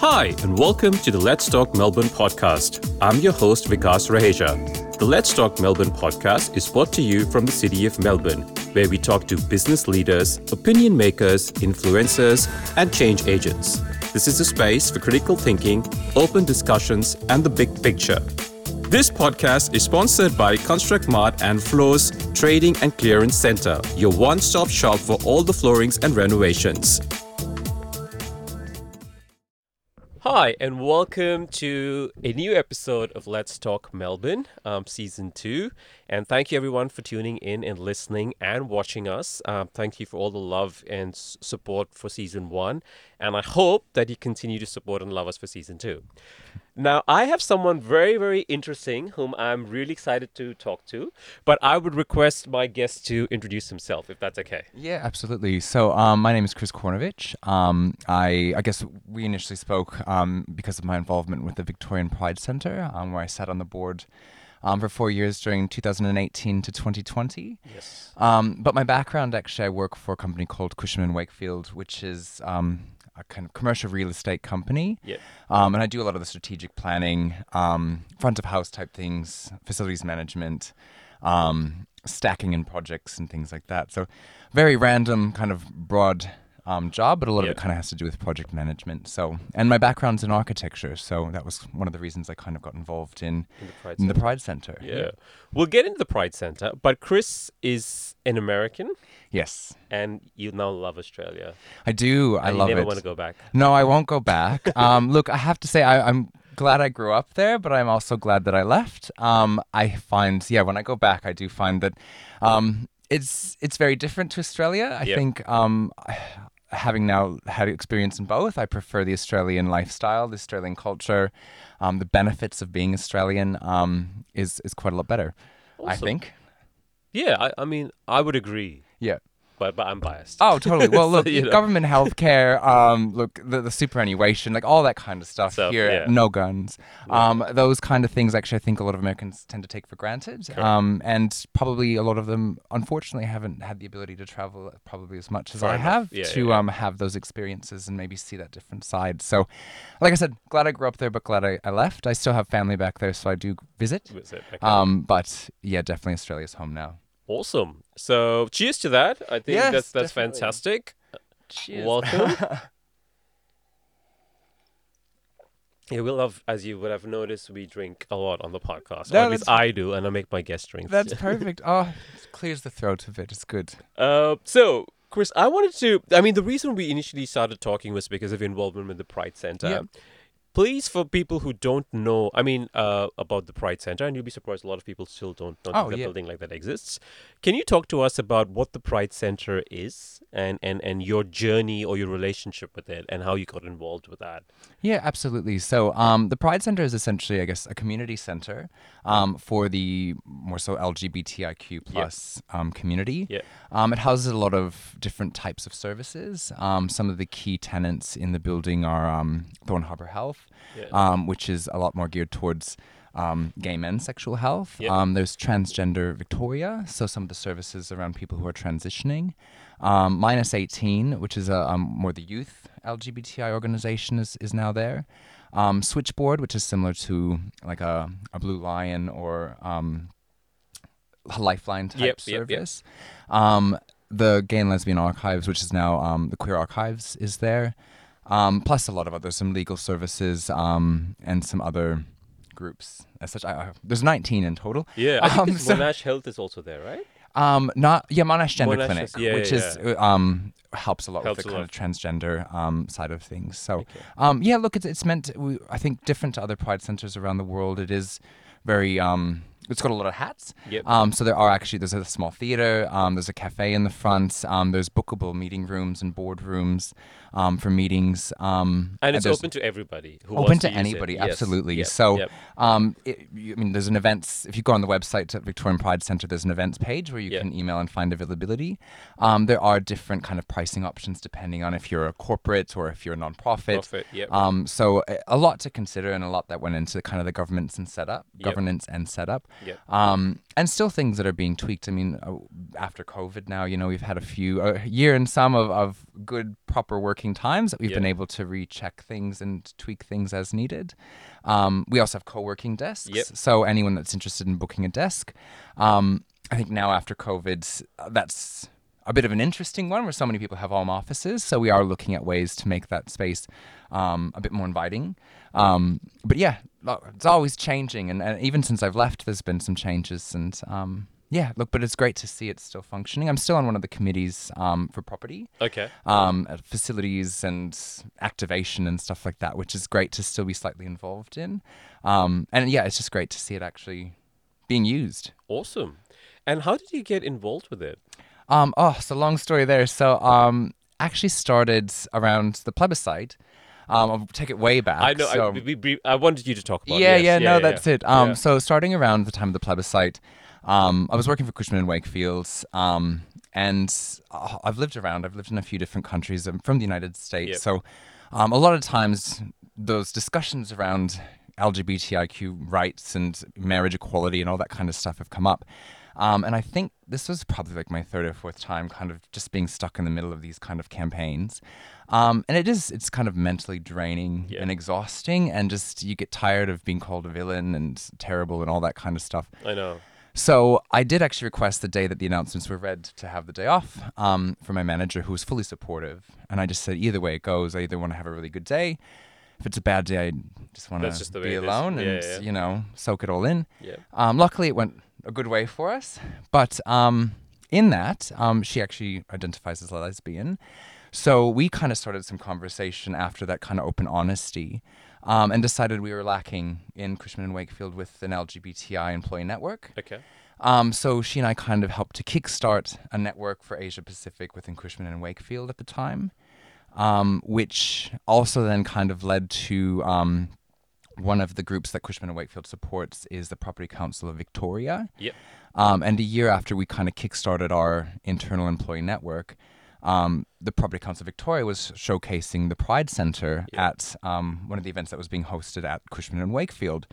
Hi, and welcome to the Let's Talk Melbourne podcast. I'm your host, Vikas Raheja. The Let's Talk Melbourne podcast is brought to you from the city of Melbourne, where we talk to business leaders, opinion makers, influencers, and change agents. This is a space for critical thinking, open discussions, and the big picture. This podcast is sponsored by Construct Mart and Floors Trading and Clearance Center, your one stop shop for all the floorings and renovations. Hi, and welcome to a new episode of Let's Talk Melbourne, um, season two. And thank you everyone for tuning in and listening and watching us. Um, thank you for all the love and s- support for season one. And I hope that you continue to support and love us for season two. Now, I have someone very, very interesting whom I'm really excited to talk to, but I would request my guest to introduce himself, if that's okay. Yeah, absolutely. So, um, my name is Kris Kornovich. Um, I, I guess we initially spoke um, because of my involvement with the Victorian Pride Centre, um, where I sat on the board um, for four years during 2018 to 2020. Yes. Um, but my background, actually, I work for a company called Cushman Wakefield, which is um, a kind of commercial real estate company. Yeah. Um, and I do a lot of the strategic planning, um, front of house type things, facilities management, um, stacking in projects and things like that. So, very random, kind of broad um, job, but a lot Yeah. of it kind of has to do with project management. So, and my background's in architecture, so that was one of the reasons I kind of got involved in In the Pride in the Centre. Pride Center. Yeah. We'll get into the Pride Center, but Kris is an American Yes, and you now love Australia. I do. I and love you never it. want to go back. No, I won't go back. um, look, I have to say, I, I'm glad I grew up there, but I'm also glad that I left. Um, I find, yeah, when I go back, I do find that um, it's it's very different to Australia. I Yep. think um, having now had experience in both, I prefer the Australian lifestyle, the Australian culture, um, the benefits of being Australian um, is is quite a lot better. I think. Yeah, I, I mean, I would agree, Yeah. but but I'm biased. Oh, totally. Well, So, look, you know. government health care, um, look, the, the superannuation, like all that kind of stuff Stuff, here, yeah. no guns. Um, those kind of things, actually, I think a lot of Americans tend to take for granted. Um, and probably a lot of them, unfortunately, haven't had the ability to travel probably as much as I enough. have Yeah, to yeah, yeah. Um, have those experiences and maybe see that different side. So, like I said, glad I grew up there, but glad I, I left. I still have family back there, so I do visit. Was it? Okay. Um, but yeah, definitely Australia's home now. Awesome. So cheers to that. I think Yes, that's that's definitely. fantastic. Cheers. Welcome. Yeah, we love, as you would have noticed, we drink a lot on the podcast. or No, at least I do, and I make my guest drinks. That's perfect. Oh, it clears the throat a bit. It's good. Uh, so, Kris, I wanted to. I mean, the reason we initially started talking was because of involvement with the Pride Center. Yeah. Please, for people who don't know, I mean, uh, about the Pride Center, and you'll be surprised a lot of people still don't know Oh, that yeah. building like that exists. Can you talk to us about what the Pride Center is and, and, and your journey or your relationship with it and how you got involved with that? Yeah, absolutely. So, um, the Pride Center is essentially, I guess, a community center um, for the more so LGBTIQ plus um, community. Yeah. Um, it houses a lot of different types of services. Um, some of the key tenants in the building are um, Thorne Harbour Health, Yeah. um, which is a lot more geared towards um, gay men's sexual health. Yeah. Um, there's Transgender Victoria, so some of the services around people who are transitioning. Um, Minus 18, which is a um, more the youth LGBTI organization, is, is now there. Um, Switchboard, which is similar to like a, a Blue Lion or um, a Lifeline type Yep, yep, yep. service. Um, the Gay and Lesbian Archives, which is now um, the Queer Archives, is there. Um, plus a lot of others, some legal services um, and some other groups. As such, I, I, there's 19 in total. Yeah, I think Um, so- Monash Health is also there, right? Um, not yeah, Monash Gender Monash Clinic, is- yeah, which yeah, is uh, um helps a lot Helps with the kind lot. of transgender um side of things. So Okay. um yeah, look, it's it's meant. To, we, I think different to other Pride centers around the world. It is very um. It's got a lot of hats. Yep. Um, so there are actually there's a small theater. Um, there's a cafe in the front. Um, there's bookable meeting rooms and board rooms, um, for meetings. Um, And it's there's- open to everybody who open to it. anybody Yes, absolutely yep, so yep. um it, you, i mean there's an events if you go on the website at victorian pride center there's an events page where you Yeah. can email and find availability um there are different kind of pricing options depending on if you're a corporate or if you're a non-profit Profit, yep. um so a, a lot to consider and a lot that went into kind of the governance and setup Yep. governance and setup Yep. Um, and still things that are being tweaked. I mean, uh, after COVID now, you know, we've had a few, a year and some of, of good, proper working times that we've been able to recheck things and tweak things as needed. Um, we also have co-working desks. Yep. So anyone that's interested in booking a desk, um, I think now after COVID, uh, that's a bit of an interesting one where so many people have home offices. So we are looking at ways to make that space um, a bit more inviting. Um, but yeah, look, it's always changing, and, and even since I've left, there's been some changes. And um, yeah, look, but it's great to see it's still functioning. I'm still on one of the committees um, for property Okay. um, facilities and activation and stuff like that, which is great to still be slightly involved in. Um, and yeah, it's just great to see it actually being used. Awesome. And how did you get involved with it? Um, oh, so long story there. So um, actually started around the plebiscite. Um, I'll take it way back. I know. So, I, we, we, I wanted you to talk about. yeah, it. yeah, yes. no, that's it. Um, Yeah. so starting around the time of the plebiscite, um, I was working for Cushman and Wakefield, um, and uh, I've lived around. I've lived in a few different countries. I'm from the United States, Yep. so um, a lot of times those discussions around LGBTIQ rights and marriage equality and all that kind of stuff have come up. Um, and I think this was probably like my third or fourth time kind of just being stuck in the middle of these kind of campaigns. Um, and it is, it's kind of mentally draining Yeah. and exhausting. And just you get tired of being called a villain and terrible and all that kind of stuff. I know. So I did actually request the day that the announcements were read to have the day off um, for my manager, who was fully supportive. And I just said, either way it goes, I either want to have a really good day. If it's a bad day, I just want to be alone Yeah, and yeah. you know soak it all in. Yeah. Um, luckily, it went a good way for us. But um, in that, um, she actually identifies as a lesbian. So we kind of started some conversation after that kind of open honesty um, and decided we were lacking in Cushman and Wakefield with an LGBTI employee network. Okay. Um, so she and I kind of helped to kickstart a network for Asia Pacific within Cushman and Wakefield at the time, um, which also then kind of led to um, one of the groups that Cushman and Wakefield supports is the Property Council of Victoria. Yep. Um, and a year after we kind of kickstarted our internal employee network, um, the Property Council of Victoria was showcasing the Pride Center Yeah. at um, one of the events that was being hosted at Cushman and Wakefield.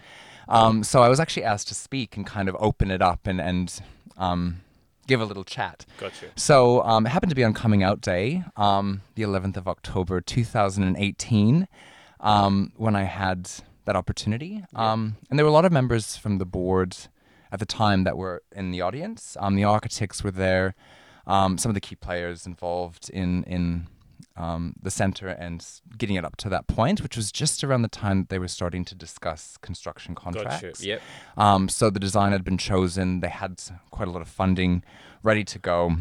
Um, so I was actually asked to speak and kind of open it up and, and um, give a little chat. Gotcha. So um, it happened to be on Coming Out Day, um, the 11th of October, 2018, um, when I had that opportunity. Um, and there were a lot of members from the board at the time that were in the audience. Um, the architects were there, um, some of the key players involved in in um, the center and getting it up to that point, which was just around the time that they were starting to discuss construction contracts. Gotcha. Yep. Um, so the design had been chosen. They had quite a lot of funding ready to go.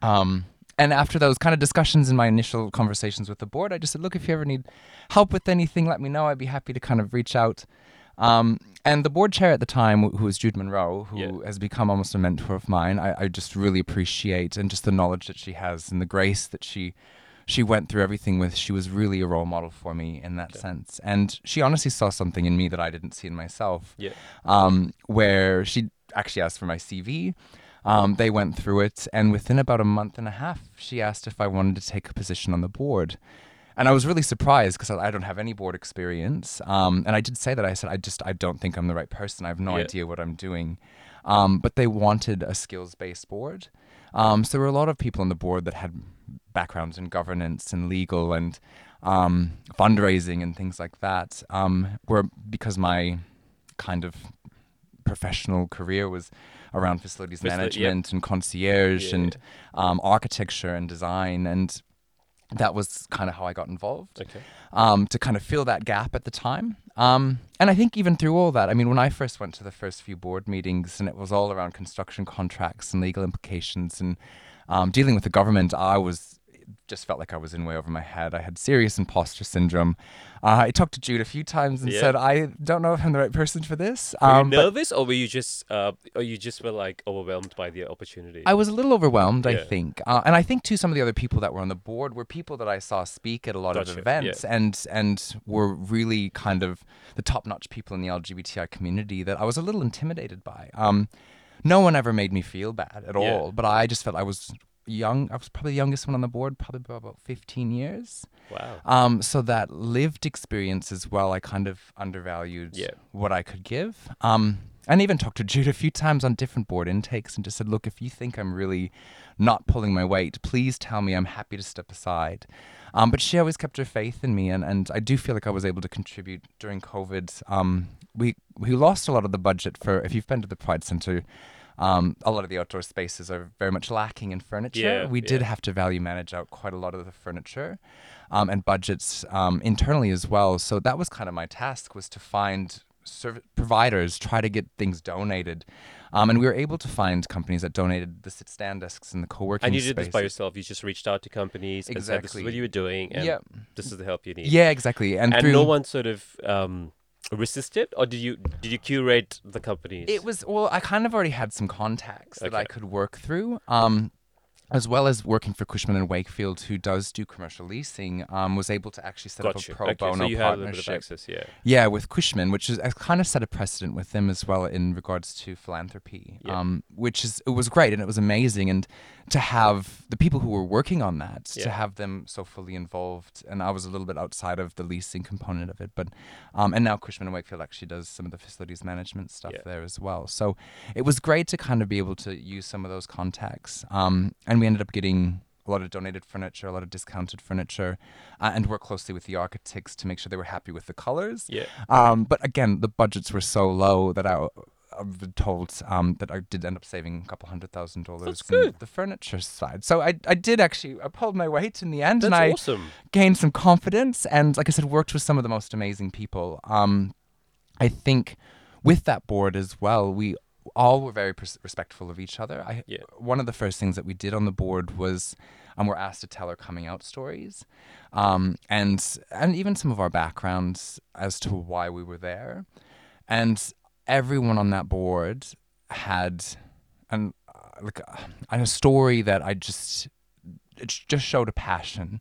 Um, and after those kind of discussions in my initial conversations with the board, I just said, look, if you ever need help with anything, let me know. I'd be happy to kind of reach out. Um, and the board chair at the time, who was Jude Munro, who Yeah. has become almost a mentor of mine, I, I just really appreciate and just the knowledge that she has and the grace that she she went through everything with. She was really a role model for me in that sense. And she honestly saw something in me that I didn't see in myself Yeah. um, where she actually asked for my CV. Um, they went through it, and within about a month and a half, she asked if I wanted to take a position on the board. And I was really surprised because I I don't have any board experience. Um, and I did say that I said I just I don't think I'm the right person. I have no Yeah. idea what I'm doing. Um, but they wanted a skills-based board. Um, so there were a lot of people on the board that had backgrounds in governance and legal and um, fundraising and things like that. Um, where because my kind of professional career was around facilities Facili- yep. management and concierge Yeah. and um, architecture and design and that was kind of how I got involved Okay. um, to kind of fill that gap at the time. Um, and I think even through all that, I mean, when I first went to the first few board meetings and it was all around construction contracts and legal implications and um, dealing with the government, I was just felt like I was in way over my head. I had serious imposter syndrome. Uh, I talked to Jude a few times and Yeah. said, I don't know if I'm the right person for this. Were you Um, but nervous, or were you just, uh, or you just were like overwhelmed by the opportunity? I was a little overwhelmed, I think, uh, and I think too some of the other people that were on the board were people that I saw speak at a lot Gotcha, of yeah. events, and and were really kind of the top-notch people in the LGBTI community that I was a little intimidated by. Um, no one ever made me feel bad at Yeah. all, but I just felt I was young. I was probably the youngest one on the board, probably about 15 years. wow. Um, so that lived experience as well, I kind of undervalued Yeah. what I could give. Um, and even talked to Jude a few times on different board intakes and just said, look, if you think I'm really not pulling my weight, please tell me. I'm happy to step aside. Um, but she always kept her faith in me, and, and I do feel like I was able to contribute during COVID. Um, we we lost a lot of the budget for if you've been to the Pride Center. Um, a lot of the outdoor spaces are very much lacking in furniture. Yeah, we did yeah. have to value manage out quite a lot of the furniture um, and budgets um, internally as well. So that was kind of my task was to find serv- providers, try to get things donated. Um, and we were able to find companies that donated the sit stand desks and the co-working And you did this by yourself. You just reached out to companies and said, "This is Exactly. what you were doing, and Yeah. this is the help you need." Yeah, exactly. And, and through, no one sort of um, resisted, or did you did you curate the companies? It was well, I kind of already had some contacts that I could work through. Um, as well as working for Cushman and Wakefield, who does do commercial leasing, um, was able to actually set Got up a pro okay, bono so you had a bit of partnership. access, yeah. Yeah, with Cushman, which is I kind of set a precedent with them as well in regards to philanthropy, Yeah. um, which is it was great and it was amazing, and to have the people who were working on that to have them so fully involved, and I was a little bit outside of the leasing component of it, but um, and now Cushman and Wakefield actually does some of the facilities management stuff Yeah. there as well, so it was great to kind of be able to use some of those contacts, um, and we ended up getting a lot of donated furniture, a lot of discounted furniture, uh, and work closely with the architects to make sure they were happy with the colors. Yeah. Um, but again, the budgets were so low that I, I've been told um, that I did end up saving a couple hundred thousand dollars good. the furniture side. So I, I did actually, I pulled my weight in the end, That's and I awesome. gained some confidence, and like I said, worked with some of the most amazing people. Um, I think with that board as well, we all were very pers- respectful of each other. I, Yeah. One of the first things that we did on the board was um, we're asked to tell our coming out stories, um, and and even some of our backgrounds as to why we were there, and everyone on that board had an uh, like uh, a story that I just it just showed a passion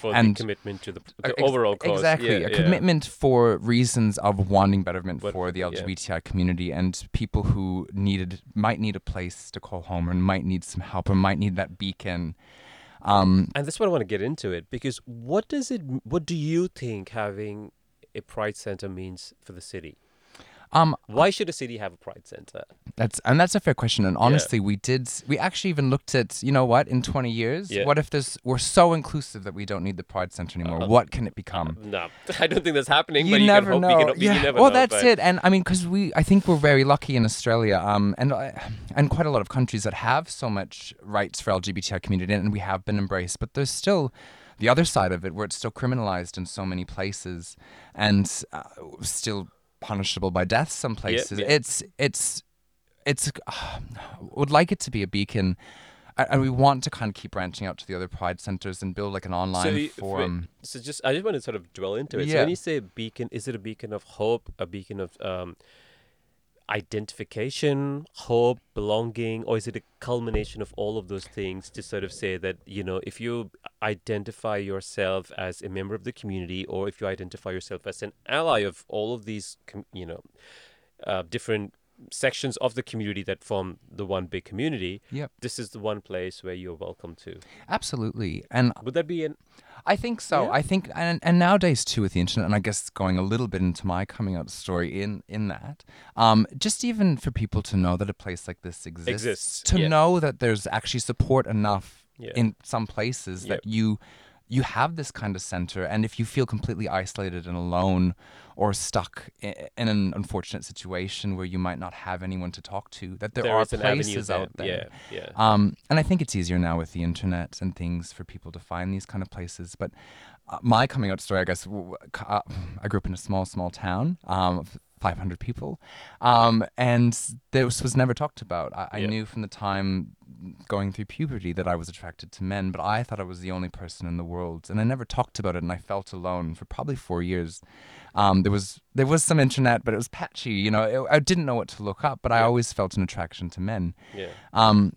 For and- the commitment to the, uh, the ex- overall cause. Exactly, Yeah, a yeah. commitment for reasons of wanting betterment But- for the yeah. LGBTI community and people who needed might need a place to call home or might need some help or might need that beacon. Um, And that's what I want to get into it because what does it? What do you think having a pride center means for the city? Um, Why should a city have a pride center? that's and that's a fair question. And honestly, we did. We actually even looked at you know what in twenty years, Yeah. what if this we're so inclusive that we don't need the Pride Center anymore? Uh, what can it become? No, I don't think that's happening. you but you never hope, know. You, yeah. well, know, that's but- it. And I mean, because we, I think we're very lucky in Australia, um, and I- and quite a lot of countries that have so much rights for LGBTI community, and we have been embraced. But there's still the other side of it, where it's still criminalized in so many places, and uh, still punishable by death some places. yeah. It's it's it's would like it to be a beacon. And we want to kind of keep branching out to the other pride centers and build like an online you- for- forum. So just, I just want to sort of dwell into it. So when you say beacon, is it a beacon of hope, a beacon of um, identification, hope, belonging, or is it a culmination of all of those things to sort of say that you know if you identify yourself as a member of the community, or if you identify yourself as an ally of all of these, you know, uh, different sections of the community that form the one big community, Yep. this is the one place where you're welcome to. Absolutely. And Would that be an I think so. Yeah. I think, and, and nowadays too with the internet, and I guess going a little bit into my coming out story in in that, um, just even for people to know that a place like this exists, Exists, to yeah. know that there's actually support enough Yeah. in some places that you you have this kind of center, and if you feel completely isolated and alone or stuck in, in an unfortunate situation where you might not have anyone to talk to, that there, are an avenue places out there. Yeah, yeah. Um, and I think it's easier now with the internet and things for people to find these kind of places. But uh, my coming out story, I guess, w- w- c- uh, I grew up in a small, small town um, 500 people. Um, and this was never talked about. I, I Yeah. knew from the time going through puberty that I was attracted to men, but I thought I was the only person in the world. And I never talked about it, and I felt alone for probably four years. Um, there was there was some internet, but it was patchy. You know, it, I didn't know what to look up, but I always felt an attraction to men. yeah. Um,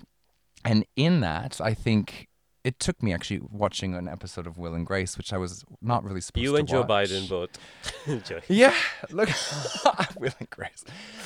and in that, I think it took me actually watching an episode of Will and Grace, which I was not really supposed You to You and Joe watch. Biden both. Yeah, look, Will and Grace.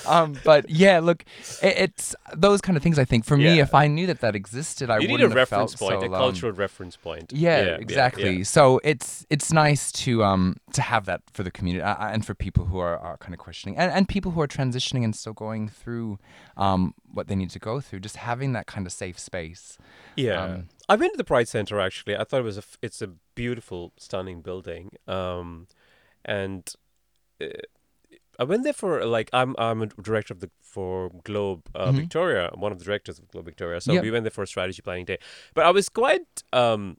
Um, but yeah, look, it, it's those kind of things. I think for me, if I knew that that existed, I you need wouldn't a have reference felt point, so a alone. cultural reference point. Yeah, yeah, exactly. yeah. So it's it's nice to um to have that for the community uh, uh, and for people who are, are kind of questioning and, and people who are transitioning and still going through um, what they need to go through just having that kind of safe space Yeah, Um, I've been to the Pride Center actually. I thought it was a it's a beautiful, stunning building. Um, and uh, I went there for like I'm I'm a director of the for Globe uh, Mhm. Victoria, one of the directors of Globe Victoria. So Yep. we went there for a strategy planning day. But I was quite um.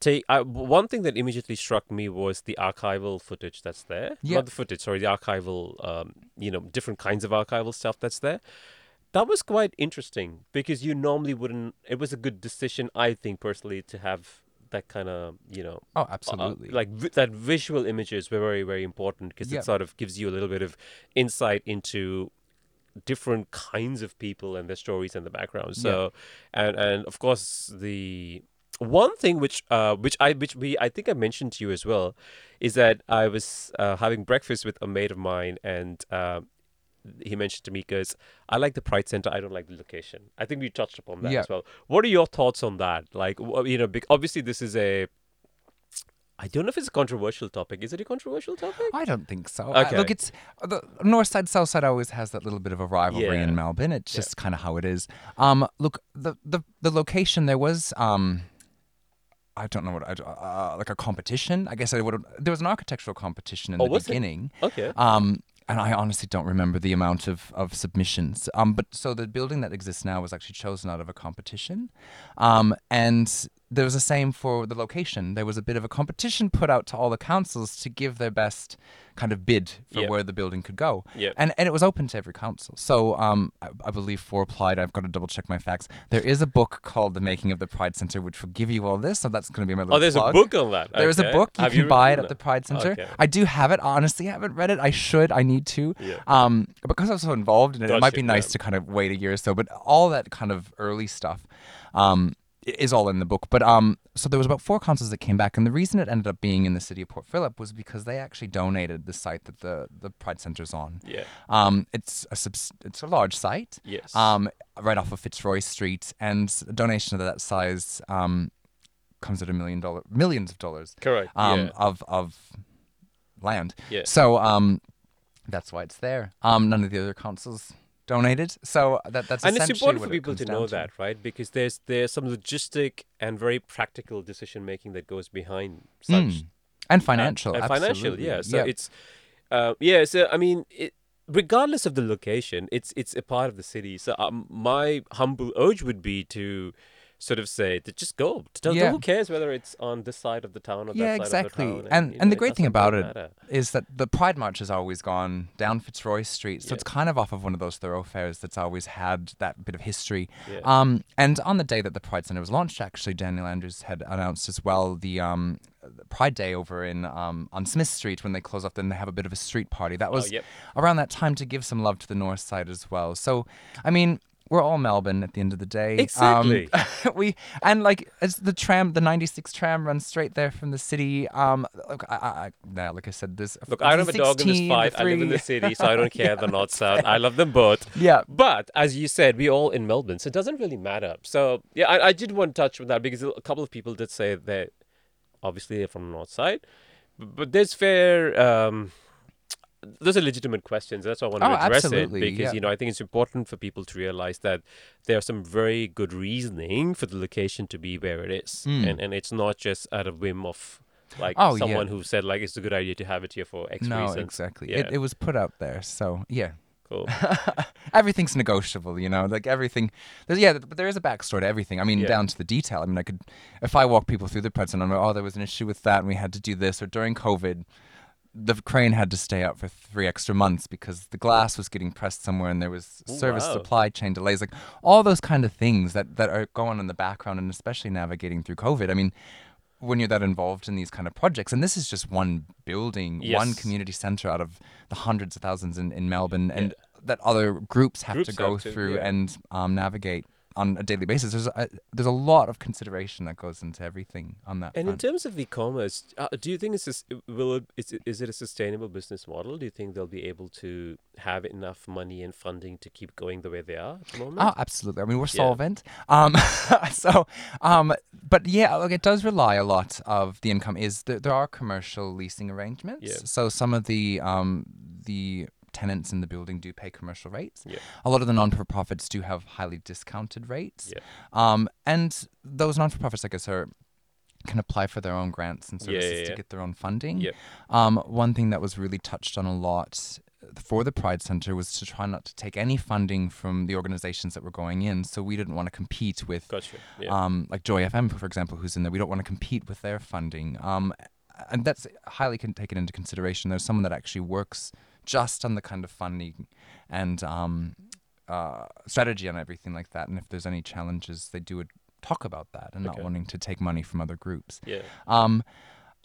Take I, one thing that immediately struck me was the archival footage that's there. Yep. Not the footage, sorry, the archival, um, you know, different kinds of archival stuff that's there that was quite interesting because you normally wouldn't it was a good decision i think personally to have that kind of you know oh uh, absolutely. like vi- that visual images were very very important because Yeah. it sort of gives you a little bit of insight into different kinds of people and their stories and the background. So and and of course the one thing which uh which i which we i think i mentioned to you as well is that i was uh, having breakfast with a mate of mine and uh, he mentioned to me because I like the Pride Center. I don't like the location. I think we touched upon that Yeah. as well. What are your thoughts on that? Like, you know, obviously this is a. I don't know if it's a controversial topic. Is it a controversial topic? I don't think so. Okay. look, it's the north side, south side always has that little bit of a rivalry Yeah. in Melbourne. It's Yeah. just kind of how it is. Um, look, the the the location there was um. I don't know what I uh, like a competition. I guess I would. There was an architectural competition in Oh, the was it? beginning. Okay. Um, and I honestly don't remember the amount of, of submissions. Um, but so the building that exists now was actually chosen out of a competition. Um, and there was the same for the location. There was a bit of a competition put out to all the councils to give their best kind of bid for Yep. where the building could go. Yep. And and it was open to every council. So um, I, I believe for applied, I've got to double check my facts. There is a book called The Making of the Pride Center, which will give you all this. So that's going to be my little Oh, there's plug. a book on that. There is a Okay. book you Have can buy it at the? Pride Center. Okay. I do have it. Honestly, I haven't read it. I should. I need to. Yeah. Um, because I'm so involved in it, it might be nice yeah. to kind of wait a year or so. But all that kind of early stuff, um, is all in the book. But um, so there was about four councils that came back, and the reason it ended up being in the city of Port Phillip was because they actually donated the site that the the Pride Center's on. Yeah. Um, it's a subs- it's a large site. Yes. Um, right off of Fitzroy Street, and a donation of that size um, comes at a million dollar millions of dollars Correct. um, yeah. of of land. Yeah. So um, that's why it's there. Um, none of the other councils donated, so that that's and it's important for it people to know down that, right? Because there's there's some logistic and very practical decision making that goes behind such Mm. and financial, and, and financial absolutely. yeah so Yeah. it's uh, yeah so i mean it, regardless of the location it's it's a part of the city so um, my humble urge would be to sort of say to just go to tell Yeah. who cares whether it's on this side of the town or yeah, that side exactly. of the town and and know, the great thing about it matter. is that the Pride March has always gone down Fitzroy Street, so Yeah. it's kind of off of one of those thoroughfares that's always had that bit of history. Yeah. Um, and on the day that the Pride Center was launched, actually, Daniel Andrews had announced as well the um, Pride Day over in um, on Smith Street when they close up. Then they have a bit of a street party. That was Oh, yep. around that time to give some love to the North Side as well. So, I mean. We're all Melbourne at the end of the day. Um, Exactly. we and like as the tram, the '96 tram runs straight there from the city. Um, look, I, I, like I said, this. Look, I don't have a dog in this 16, the fight. I live in the city, so I don't care. the north south. I love them both. Yeah. But as you said, we all in Melbourne, so it doesn't really matter. So yeah, I, I did want to touch on that because a couple of people did say that obviously they're from the north side, but, but there's fair. Um, those are legitimate questions. That's why I want to Oh, address absolutely, it because yeah. you know I think it's important for people to realize that there are some very good reasoning for the location to be where it is, Mm. and and it's not just at a whim of like Oh, yeah. someone who said like it's a good idea to have it here for X no, reasons. exactly. Yeah. It, it was put out there, so yeah. Cool. everything's negotiable, you know. Like everything, there's, yeah. But there is a backstory to everything. I mean, Yeah. down to the detail. I mean, I could, if I walk people through the Pride Center, I'm like, oh, there was an issue with that, and we had to do this, or during COVID, the crane had to stay out for three extra months because the glass was getting pressed somewhere, and there was service wow. supply chain delays, like all those kind of things that that are going on in the background, and especially navigating through COVID. I mean. When you're that involved in these kind of projects, and this is just one building, one community center out of the hundreds of thousands in, in Melbourne, and that other groups have Groups to go have to, through yeah. and um, navigate. On a daily basis. There's a, there's a lot of consideration that goes into everything on that. And front. in terms of e-commerce, uh, do you think it's will it, is it is it a sustainable business model? Do you think they'll be able to have enough money and funding to keep going the way they are at the moment? Oh, absolutely. I mean, we're Yeah. solvent. Um, so, um, but yeah, look, it does rely a lot of the income. Is there, there are commercial leasing arrangements? Yeah. So some of the um, the tenants in the building do pay commercial rates. Yeah. A lot of the non-for-profits do have highly discounted rates. Yeah. Um, and those non-for-profits, I guess, are can apply for their own grants and Yeah, services yeah, to get their own funding. Yep. Um, one thing that was really touched on a lot for the Pride Center was to try not to take any funding from the organizations that were going in. So we didn't want to compete with, Gotcha. Yeah. um, like Joy FM, for example, who's in there. We don't want to compete with their funding. Um, and that's highly taken into consideration. There's someone that actually works just on the kind of funding and um, uh, strategy and everything like that. And if there's any challenges, they do talk about that and not wanting to take money from other groups. yeah. Um,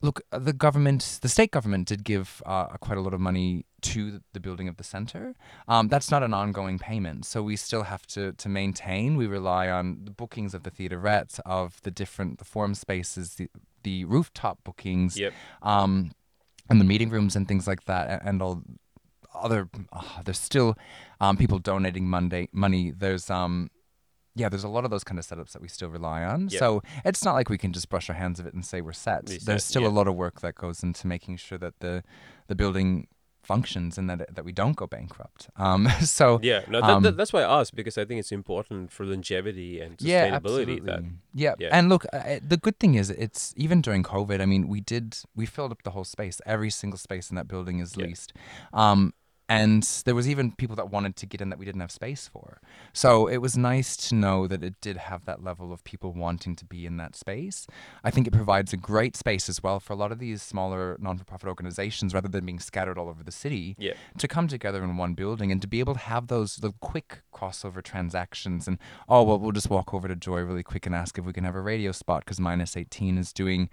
look, uh, the government, the state government, did give uh, quite a lot of money to the building of the center. Um, that's not an ongoing payment, so we still have to to maintain. We rely on the bookings of the theaterette, of the different the forum spaces, the the rooftop bookings, Yep. um, and the meeting rooms and things like that, and all other. Uh, there's still um, people donating Monday money. There's um. Yeah, there's a lot of those kind of setups that we still rely on. Yep. So it's not like we can just brush our hands of it and say we're set. There's still yeah. a lot of work that goes into making sure that the the building functions and that it, that we don't go bankrupt. Um, so Yeah, no, that, um, that, that's why I asked because I think it's important for longevity and sustainability. yeah. That yeah. yeah. and look, uh, the good thing is it's even during COVID. I mean, we did we filled up the whole space. Every single space in that building is Yeah. leased. Um, and there was even people that wanted to get in that we didn't have space for. So it was nice to know that it did have that level of people wanting to be in that space. I think it provides a great space as well for a lot of these smaller non-for-profit organizations, rather than being scattered all over the city yeah, to come together in one building and to be able to have those little quick crossover transactions and oh well we'll just walk over to joy really quick and ask if we can have a radio spot because minus 18 is doing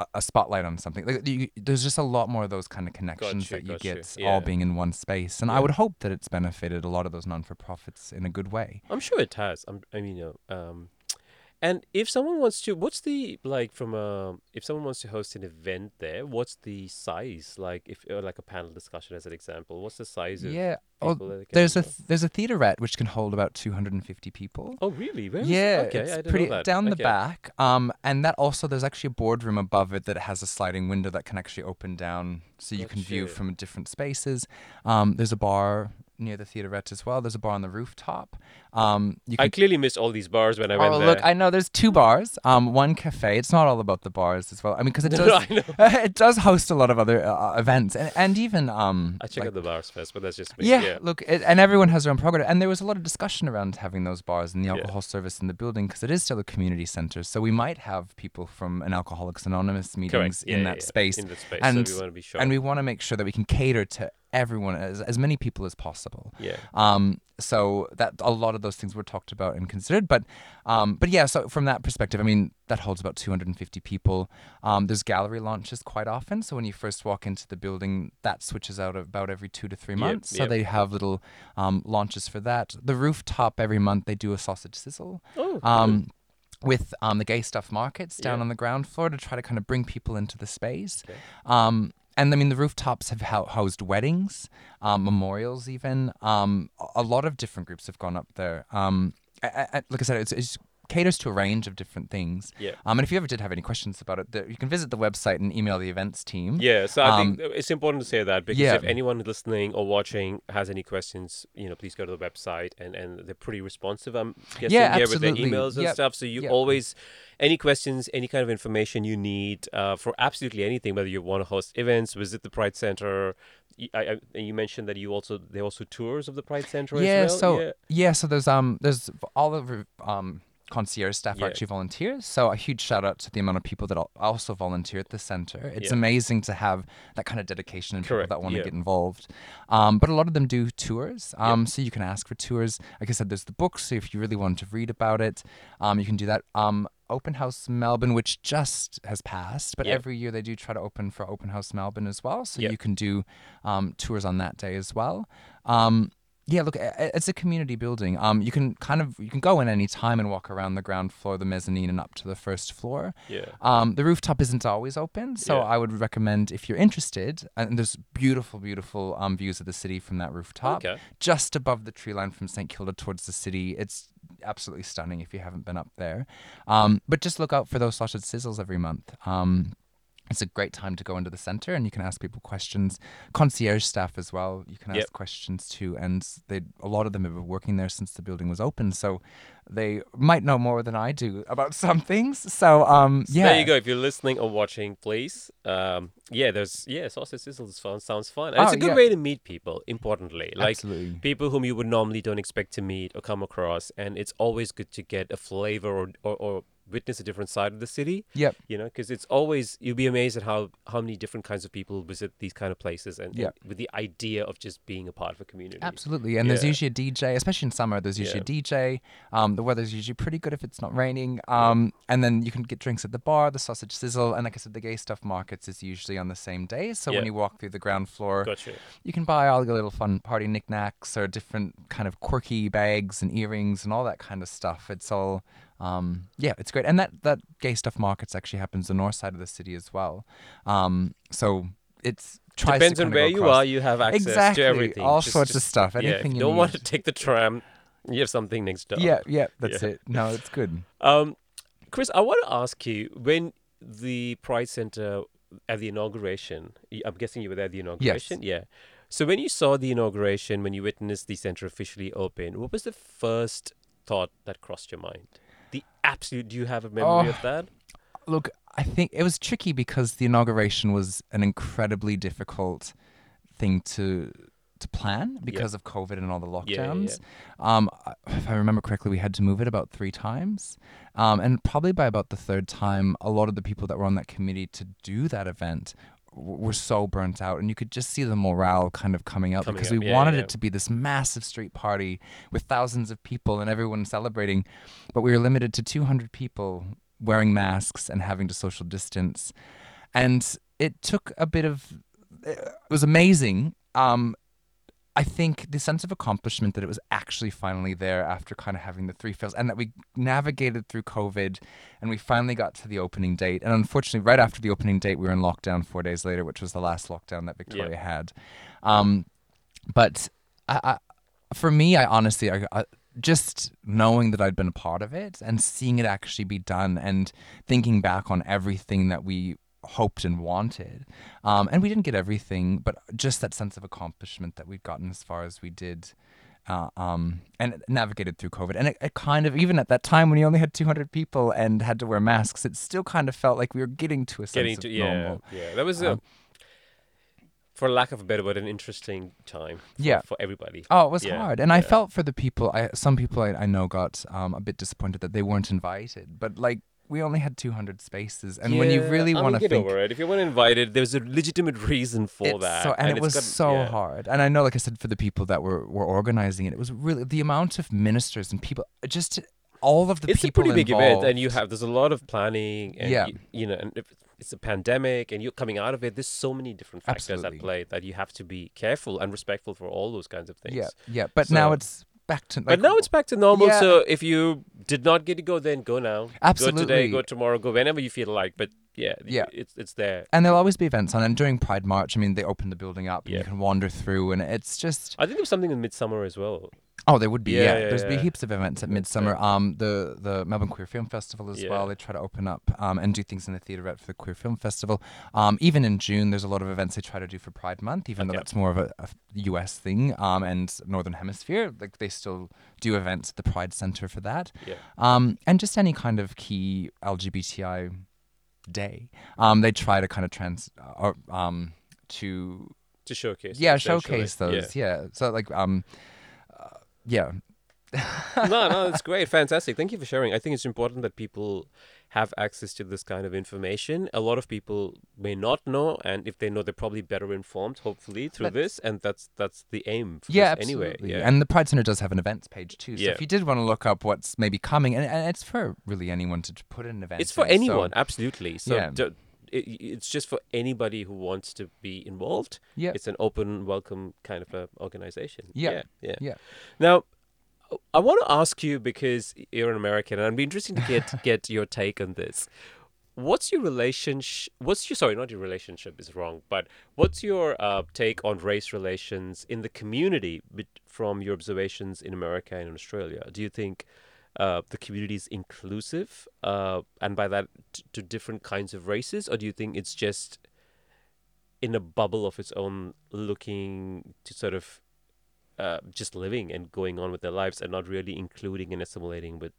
a, a spotlight on something like you, there's just a lot more of those kind of connections you, that you got you. get Yeah. all being in one space and i would hope that it's benefited a lot of those non-for-profits in a good way I'm sure it has. I'm, I mean, you know, um, and if someone wants to, what's the like from a if someone wants to host an event there, what's the size? Like if uh, like a panel discussion as an example, what's the size of yeah oh, there's a th- there's a theaterette which can hold about 250 people Oh really? Where is it? yeah, Okay, I it's didn't pretty know that. down the back. Um, and that also there's actually a boardroom above it that has a sliding window that can actually open down, so you can view from different spaces. Um, there's a bar near the theaterette as well. There's a bar on the rooftop. Um, you I clearly missed all these bars when I went Oh there. look! I know there's two bars. Um, one cafe. It's not all about the bars as well. I mean, because it No, does. Know. it does host a lot of other uh, events, and, and even um. I check like- out the bars first, but that's just me. yeah, yeah. look, it, and everyone has their own program. And there was a lot of discussion around having those bars and the Yeah. alcohol service in the building because it is still a community center. So we might have people from an Alcoholics Anonymous meetings in Yeah, that yeah, yeah. space. In that space, And- so we want to be sure. And we want to make sure that we can cater to everyone, as, as many people as possible. yeah. Um, so that a lot of those things were talked about and considered, but um, but yeah. So from that perspective, I mean that holds about 250 people. Um, there's gallery launches quite often. So when you first walk into the building, that switches out about every two to three Yep, months. So they have little um, launches for that. The rooftop every month they do a sausage sizzle. Oh. Um, with um, the gay stuff markets down Yeah. on the ground floor to try to kind of bring people into the space. Okay. Um, and I mean, the rooftops have housed weddings, um, memorials, even. Um, a- lot of different groups have gone up there. Um, I, I, like I said, it's, it's caters to a range of different things. Yeah. Um, and if you ever did have any questions about it, the, you can visit the website and email the events team. Yeah, so I Um, think it's important to say that because yeah. if anyone listening or watching has any questions, you know, please go to the website and, and they're pretty responsive. I'm guessing Yeah, here with their emails and Yep, stuff. So you yep. always any questions, any kind of information you need uh, for absolutely anything, whether you want to host events, visit the Pride Center. I, I, you mentioned that you also there are also tours of the Pride Center yeah, as well. so yeah. yeah. so there's um there's all of um concierge staff Yeah. are actually volunteers. So a huge shout out to the amount of people that also volunteer at the center. It's Yeah. amazing to have that kind of dedication and Correct, people that want to yeah. get involved. Um, but a lot of them do tours. Um, so you can ask for tours. Like I said, there's the books. So if you really want to read about it, um, you can do that. Um, Open House Melbourne, which just has passed, but every year they do try to open for Open House Melbourne as well. So you can do um, tours on that day as well. Um, Yeah, look, it's a community building. Um, you can kind of you can go in any time and walk around the ground floor, the mezzanine, and up to the first floor. Yeah. Um, the rooftop isn't always open, so Yeah. I would recommend if you're interested. And there's beautiful, beautiful um, views of the city from that rooftop, Okay. just above the tree line from St Kilda towards the city. It's absolutely stunning if you haven't been up there. Um, but just look out for those slotted sizzles every month. Um, it's a great time to go into the center and you can ask people questions. Concierge staff as well, you can ask Yep. questions to, and they a lot of them have been working there since the building was open, so they might know more than I do about some things. So um, So yeah, There you go. If you're listening or watching, please. Um, yeah, there's yeah, sausage sizzles fun sounds fun. And it's Oh, a good yeah. way to meet people. Importantly, like Absolutely. people whom you would normally don't expect to meet or come across, and it's always good to get a flavor or or, or witness a different side of the city. Yep. You know, because it's always you'll be amazed at how how many different kinds of people visit these kind of places, and, and with the idea of just being a part of a community. Absolutely, and there's usually a DJ, especially in summer. There's usually a DJ. Um, the weather's usually pretty good if it's not raining. Um, and then you can get drinks at the bar, the sausage sizzle, and like I said, the gay stuff markets is usually on the same day. So Yeah. when you walk through the ground floor, Gotcha. you can buy all the little fun party knickknacks or different kind of quirky bags and earrings and all that kind of stuff. It's all, um, yeah, it's great. And that that gay stuff markets actually happens the north side of the city as well. Um, so it's tries Depends to on where you are, you have access exactly to everything. all Just- sorts of just- stuff. yeah, Anything if you don't want to take the tram, you have something next door. Yeah, yeah, that's Yeah. it. No, it's good. Um, Kris, I want to ask you when the Pride Center at the inauguration. I'm guessing you were there at the inauguration. Yes. Yeah. So when you saw the inauguration, when you witnessed the center officially open, what was the first thought that crossed your mind? The absolute. Do you have a memory Oh. of that? Look, I think it was tricky because the inauguration was an incredibly difficult thing to to plan because of COVID and all the Yeah, yeah, lockdowns. Um, if I remember correctly, we had to move it about three times, um, and probably by about the third time, a lot of the people that were on that committee to do that event were so burnt out, and you could just see the morale kind of coming up Coming because up, we yeah, wanted yeah. it to be this massive street party with thousands of people and everyone celebrating, but we were limited to 200 people wearing masks and having to social distance, and it took a bit of. It was amazing. Um, I think the sense of accomplishment that it was actually finally there after kind of having the three fails and that we navigated through COVID and we finally got to the opening date. And unfortunately, right after the opening date, we were in lockdown four days later, which was the last lockdown that Victoria had. Um, but I, I, for me, I honestly, I, I, just knowing that I'd been a part of it and seeing it actually be done and thinking back on everything that we hoped and wanted. Um, and we didn't get everything, but just that sense of accomplishment that we'd gotten as far as we did. Uh, um, and navigated through COVID. And it, it kind of, even at that time when you only had 200 people and had to wear masks, it still kind of felt like we were getting to a sense Getting of to yeah, normal. yeah. That was a, Um, for lack of a better word, an interesting time. For, Yeah. For everybody. Oh, it was Yeah, hard, and I felt for the people. I some people I, I know got um, a bit disappointed that they weren't invited, but like we only had 200 spaces, and when you really want to get think, over it. If you weren't invited, there's a legitimate reason for that. so, and, it was got- so yeah. hard. And I know, like I said, for the people that were were organizing it, it was really the amount of ministers and people, just all of the It's a pretty big event, and you have there's a lot of planning, and Yeah. you, you know, and if it's a pandemic, and you're coming out of it. There's so many different factors Absolutely. at play that you have to be careful and respectful for all those kinds of things. yeah, yeah. But now it's back to. Like, but now it's back to normal. Yeah. So if you did not get to go, then go now. Absolutely. Go today, go tomorrow, go whenever you feel like. But yeah, Yeah. it's it's there. and there'll always be events on. And during Pride March, I mean, they open the building up, and Yeah. you can wander through, and it's just I think there's something in Midsumma as well. Oh, there would be. Yeah, Yeah, yeah, there's be heaps of events at Midsumma. Um, the the Melbourne Queer Film Festival as Yeah. well. They try to open up um and do things in the theatre for the Queer Film Festival. Um, even in June, there's a lot of events they try to do for Pride Month, even though that's more of a, a U.S. thing. Um, and Northern Hemisphere, like they still do events at the Pride Center for that. Yeah. Um, and just any kind of key LGBTI day. Um, they try to kind of trans uh, or um to To showcase. yeah showcase those yeah. so like um uh, yeah no, no, it's great, fantastic. Thank you for sharing. I think it's important that people have access to this kind of information. A lot of people may not know, and if they know, they're probably better informed. Hopefully, through But- this, and that's that's the aim. For yeah this anyway. absolutely. Yeah, and the pride center does have an events page too so Yeah. if you did want to look up what's maybe coming and, and it's for really anyone to put an event it's for in, so- anyone, absolutely. So Yeah. d- it, it's just for anybody who wants to be involved. Yeah. It's an open, welcome kind of a organization. Yeah. Yeah. Yeah. Yeah. Now, I want to ask you because you're an American, and it'd be interesting to get get your take on this. What's your relationship? What's your sorry, not your relationship is wrong, but what's your uh, take on race relations in the community from your observations in America and in Australia? Do you think uh, the community is inclusive, uh, and by that t- to different kinds of races, or do you think it's just in a bubble of its own, looking to sort of uh, just living and going on with their lives and not really including and assimilating with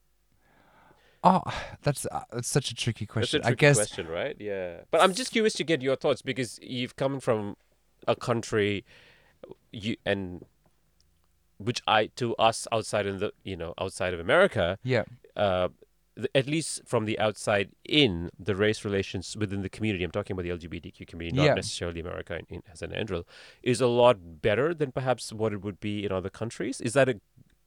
Oh, that's uh, that's such a tricky that's a question. tricky I guess question right yeah but i'm just curious to get your thoughts because you've come from a country you and which i to us outside in the you know outside of america yeah. uh at least from the outside in the race relations within the community i'm talking about the lgbtq community not Yeah. necessarily america in, in, as an general is a lot better than perhaps what it would be in other countries is that a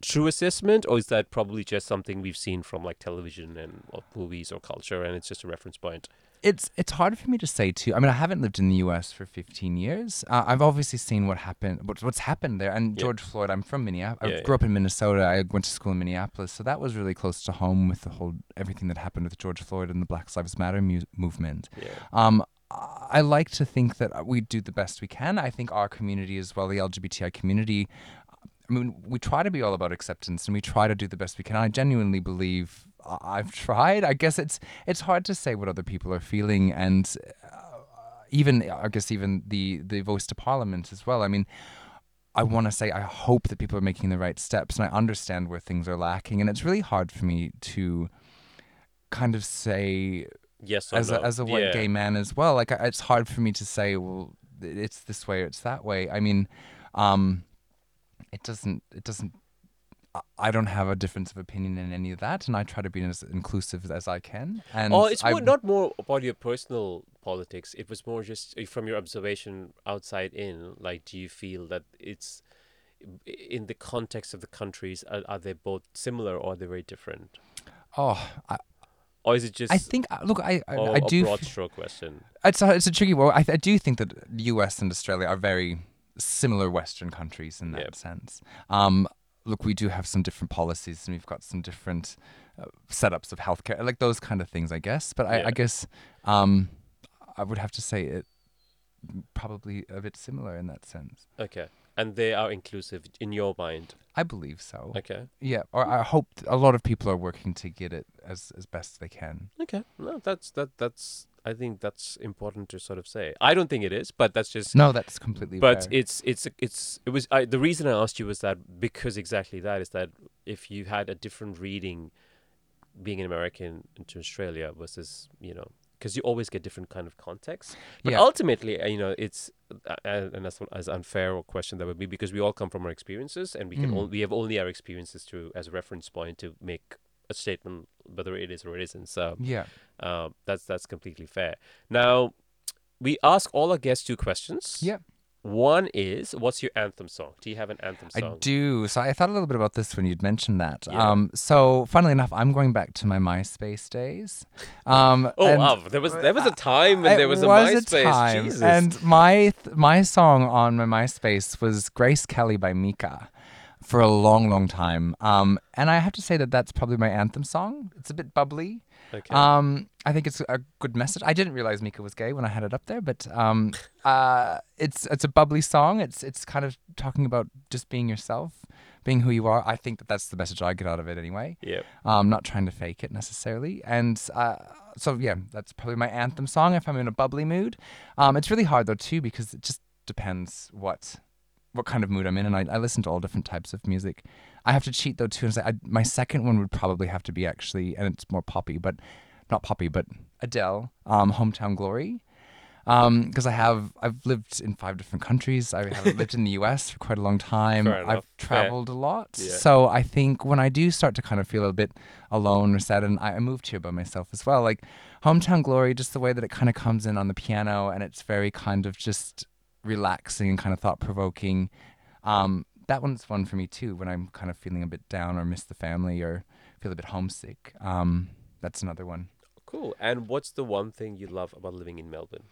true assessment or is that probably just something we've seen from like television and or movies or culture and it's just a reference point It's it's hard for me to say too. I mean, I haven't lived in the U.S. for 15 years. Uh, I've obviously seen what happened, what, what's happened there. And Yeah. George Floyd, I'm from Minneapolis. Yeah, I grew up in Minnesota. I went to school in Minneapolis, so that was really close to home with the whole everything that happened with George Floyd and the Black Lives Matter mu- movement. yeah Um, I like to think that we do the best we can. I think our community as well, the LGBTI community. I mean, we try to be all about acceptance, and we try to do the best we can. I genuinely believe I've tried. I guess it's it's hard to say what other people are feeling, and uh, even I guess even the the voice to Parliament as well. I mean. I want to say I hope that people are making the right steps, and I understand where things are lacking, and it's really hard for me to kind of say yes or as no. a, as a white yeah. gay man as well. Like it's hard for me to say, well, it's this way or it's that way. I mean, um, it doesn't. It doesn't. I- don't have a difference of opinion in any of that, and I try to be as inclusive as I can. And oh, it's more, not more about your personal politics. It was more just uh, from your observation outside in. Like, do you feel that it's in the context of the countries? Are, are they both similar or are they very different? Oh, I, Or is it just I think. uh, Look, I I, I a do. broad stroke question? It's a, it's a tricky one. I, I do think that the U.S. and Australia are very similar Western countries in that Yep. sense. Um, look, we do have some different policies, and we've got some different uh, setups of healthcare, like those kind of things, I guess. But I, Yeah. I guess um, I would have to say it probably a bit similar in that sense. Okay, and they are inclusive in your mind. I believe so. Okay, Yeah, or I hope a lot of people are working to get it as as best they can. okay. No, that's that. That's I think that's important to sort of say. I don't think it is, but that's just No, that's completely but fair. it's it's it's it was I, the reason I asked you was that because exactly that is that if you had a different reading being an American into Australia versus you know because you always get different kind of contexts but Yeah. ultimately uh, you know it's uh, uh, and as as unfair a question that would be because we all come from our experiences and we can Mm. all, we have only our experiences to as a reference point to make a statement whether it is or it isn't so yeah. um, that's that's completely fair. Now, we ask all our guests two questions. Yeah. One is, what's your anthem song? Do you have an anthem song? I do. So I thought a little bit about this when you'd mentioned that. Yeah. Um, so funnily enough, I'm going back to my MySpace days. Um, Oh, wow. There was there was a time when there was a was MySpace. time, Jesus. and my th- my song on my MySpace was Grace Kelly by Mika for a long, long time. Um, and I have to say that that's probably my anthem song. It's a bit bubbly. okay. Um, I think it's a good message. I didn't realize Mika was gay when I had it up there, but um, uh, it's it's a bubbly song. It's it's kind of talking about just being yourself, being who you are. I think that that's the message I get out of it anyway. yeah. Um, not trying to fake it necessarily, and uh, so yeah, that's probably my anthem song if I'm in a bubbly mood. Um, it's really hard though too because it just depends what what kind of mood I'm in, and I, I listen to all different types of music. I have to cheat though too, and say I, my second one would probably have to be actually, and it's more poppy, but not poppy, but Adele, um, "Hometown Glory." Because I have, I've lived in five different countries. I haven't lived in the U.S. for quite a long time. I've traveled a lot, Yeah. so I think when I do start to kind of feel a bit alone or sad, and I, I moved here by myself as well. Like "Hometown Glory," just the way that it kind of comes in on the piano, and it's very kind of just relaxing and kind of thought provoking. Um, that one's one for me too when I'm kind of feeling a bit down or miss the family or feel a bit homesick. Um, that's another one. cool. And what's the one thing you love about living in Melbourne?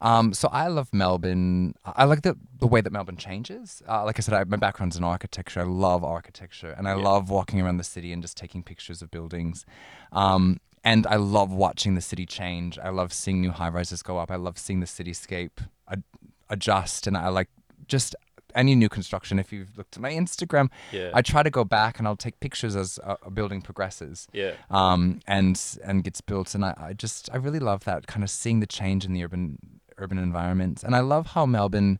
Um, so I love Melbourne. I like the the way that Melbourne changes. Uh, like I said, I, my background's in architecture. I love architecture, and I Yeah. love walking around the city and just taking pictures of buildings. Um, and I love watching the city change. I love seeing new high rises go up. I love seeing the cityscape ad- adjust, and I like just any new construction. If you've looked at my Instagram, Yeah. I try to go back and I'll take pictures as a, a building progresses yeah. um, and and gets built. And I, I just I really love that kind of seeing the change in the urban urban environment. And I love how Melbourne,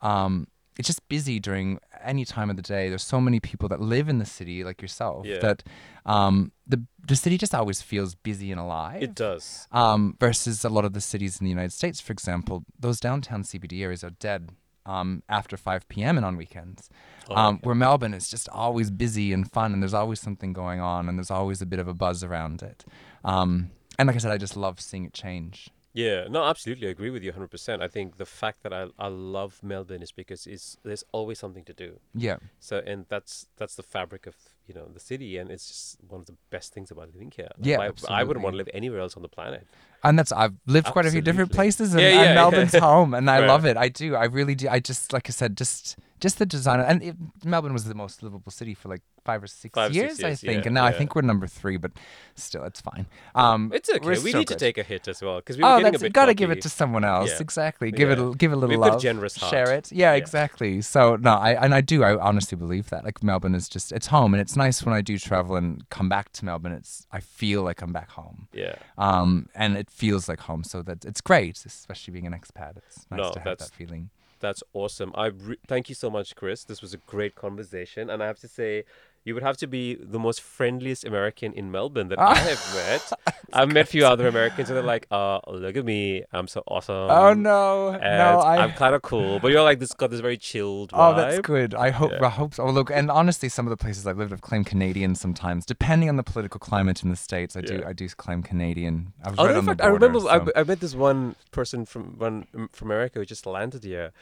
um, it's just busy during any time of the day. There's so many people that live in the city, like yourself, Yeah. that um, the the city just always feels busy and alive. It does. Um, versus a lot of the cities in the United States, for example, those downtown CBD areas are dead um, after 5 p.m. and on weekends. Oh, um, Where Melbourne is just always busy and fun, and there's always something going on, and there's always a bit of a buzz around it. Um, and like I said, I just love seeing it change. Yeah, no, absolutely, I agree with you 100%. I think the fact that I, I love Melbourne is because it's there's always something to do. Yeah, So and that's that's the fabric of you know the city, and it's just one of the best things about living here. Like, Yeah, why- I wouldn't want to live anywhere else on the planet. and that's I've lived quite a few different places, and, Yeah, and yeah, yeah. Melbourne's home, and I Right. love it. I do, I really do. I just like I said, just just the design, and it, Melbourne was the most livable city for like five or six Five, six years, I years, think, yeah, and now I think we're number three, but still, it's fine. Um, It's okay. We need to take a hit as well because we were Oh, that's gotta give it to someone else. Yeah. Exactly. Give it a, give a little We've a love. generous heart. Share it. Yeah, Yeah. exactly. So no, I and I do. I honestly believe that. Like Melbourne is just it's home, and it's nice when I do travel and come back to Melbourne. It's I feel like I'm back home. Yeah. Um, and it feels like home. So that it's great, especially being an expat. It's nice No, to have that feeling. That's awesome. I re- thank you so much, Kris. This was a great conversation, and I have to say, you would have to be the most friendliest American in Melbourne that I have met. I've met a few other Americans, and they're like, "Uh, look at me, I'm so awesome." oh no, and no, I. I'm kind of cool, but you're like this got this very chilled Vibe. Oh, that's good. I hope. Yeah. I hope so. Well, look, and honestly, some of the places I've lived, I've claimed Canadian sometimes, depending on the political climate in the states. I do. Yeah. I do claim Canadian. I was Oh, right on in the fact, I border, remember I, I met this one person from one from America who just landed here,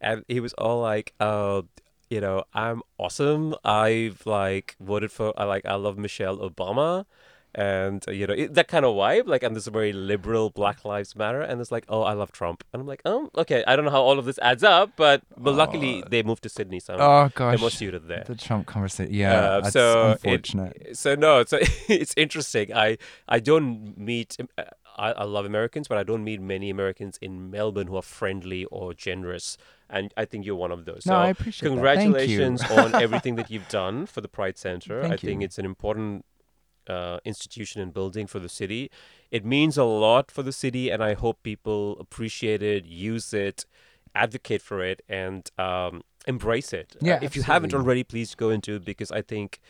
and he was all like, "Uh, you know, I'm awesome. I've like voted for. I like. I love Michelle Obama." And uh, you know it, that kind of vibe, like, and this very liberal Black Lives Matter, and it's like, oh, I love Trump, and I'm like, oh, okay, I don't know how all of this adds up, but but luckily they moved to Sydney, so I'm, Oh they're more suited there. The Trump conversation. Yeah, Uh, that's so it- unfortunate. so no, so it's interesting. I I don't meet. Uh, I, I love Americans, but I don't meet many Americans in Melbourne who are friendly or generous. And I think you're one of those. No, so I appreciate you. congratulations on everything that you've done for the Pride Center. Thank I Thank think it's an important uh, institution and building for the city. It means a lot for the city, and I hope people appreciate it, use it, advocate for it, and um, embrace it. Uh, Yeah, if you haven't already, please go into it because I think uh,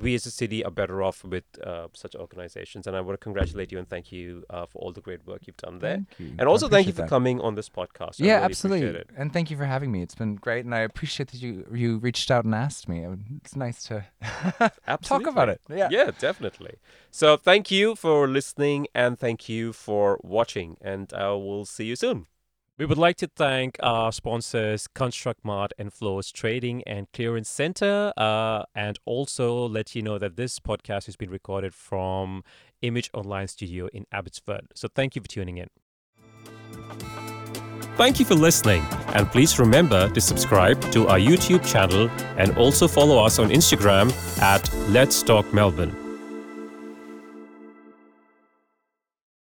we as a city are better off with uh, such organizations. And I want to congratulate you and thank you uh, for all the great work you've done there. You. And also thank you for that. coming on this podcast. I Yeah, really absolutely. And thank you for having me. It's been great, and I appreciate that you you reached out and asked me. It's nice to talk about it. Yeah. Yeah, definitely. So thank you for listening and thank you for watching. And uh, we'll see you soon. We would like to thank our sponsors, Construct Mart and Flows Trading and Clearance Center, uh, and also let you know that this podcast has been recorded from Image Online Studio in Abbotsford. So thank you for tuning in. Thank you for listening, and please remember to subscribe to our YouTube channel and also follow us on Instagram at Let's Talk Melbourne.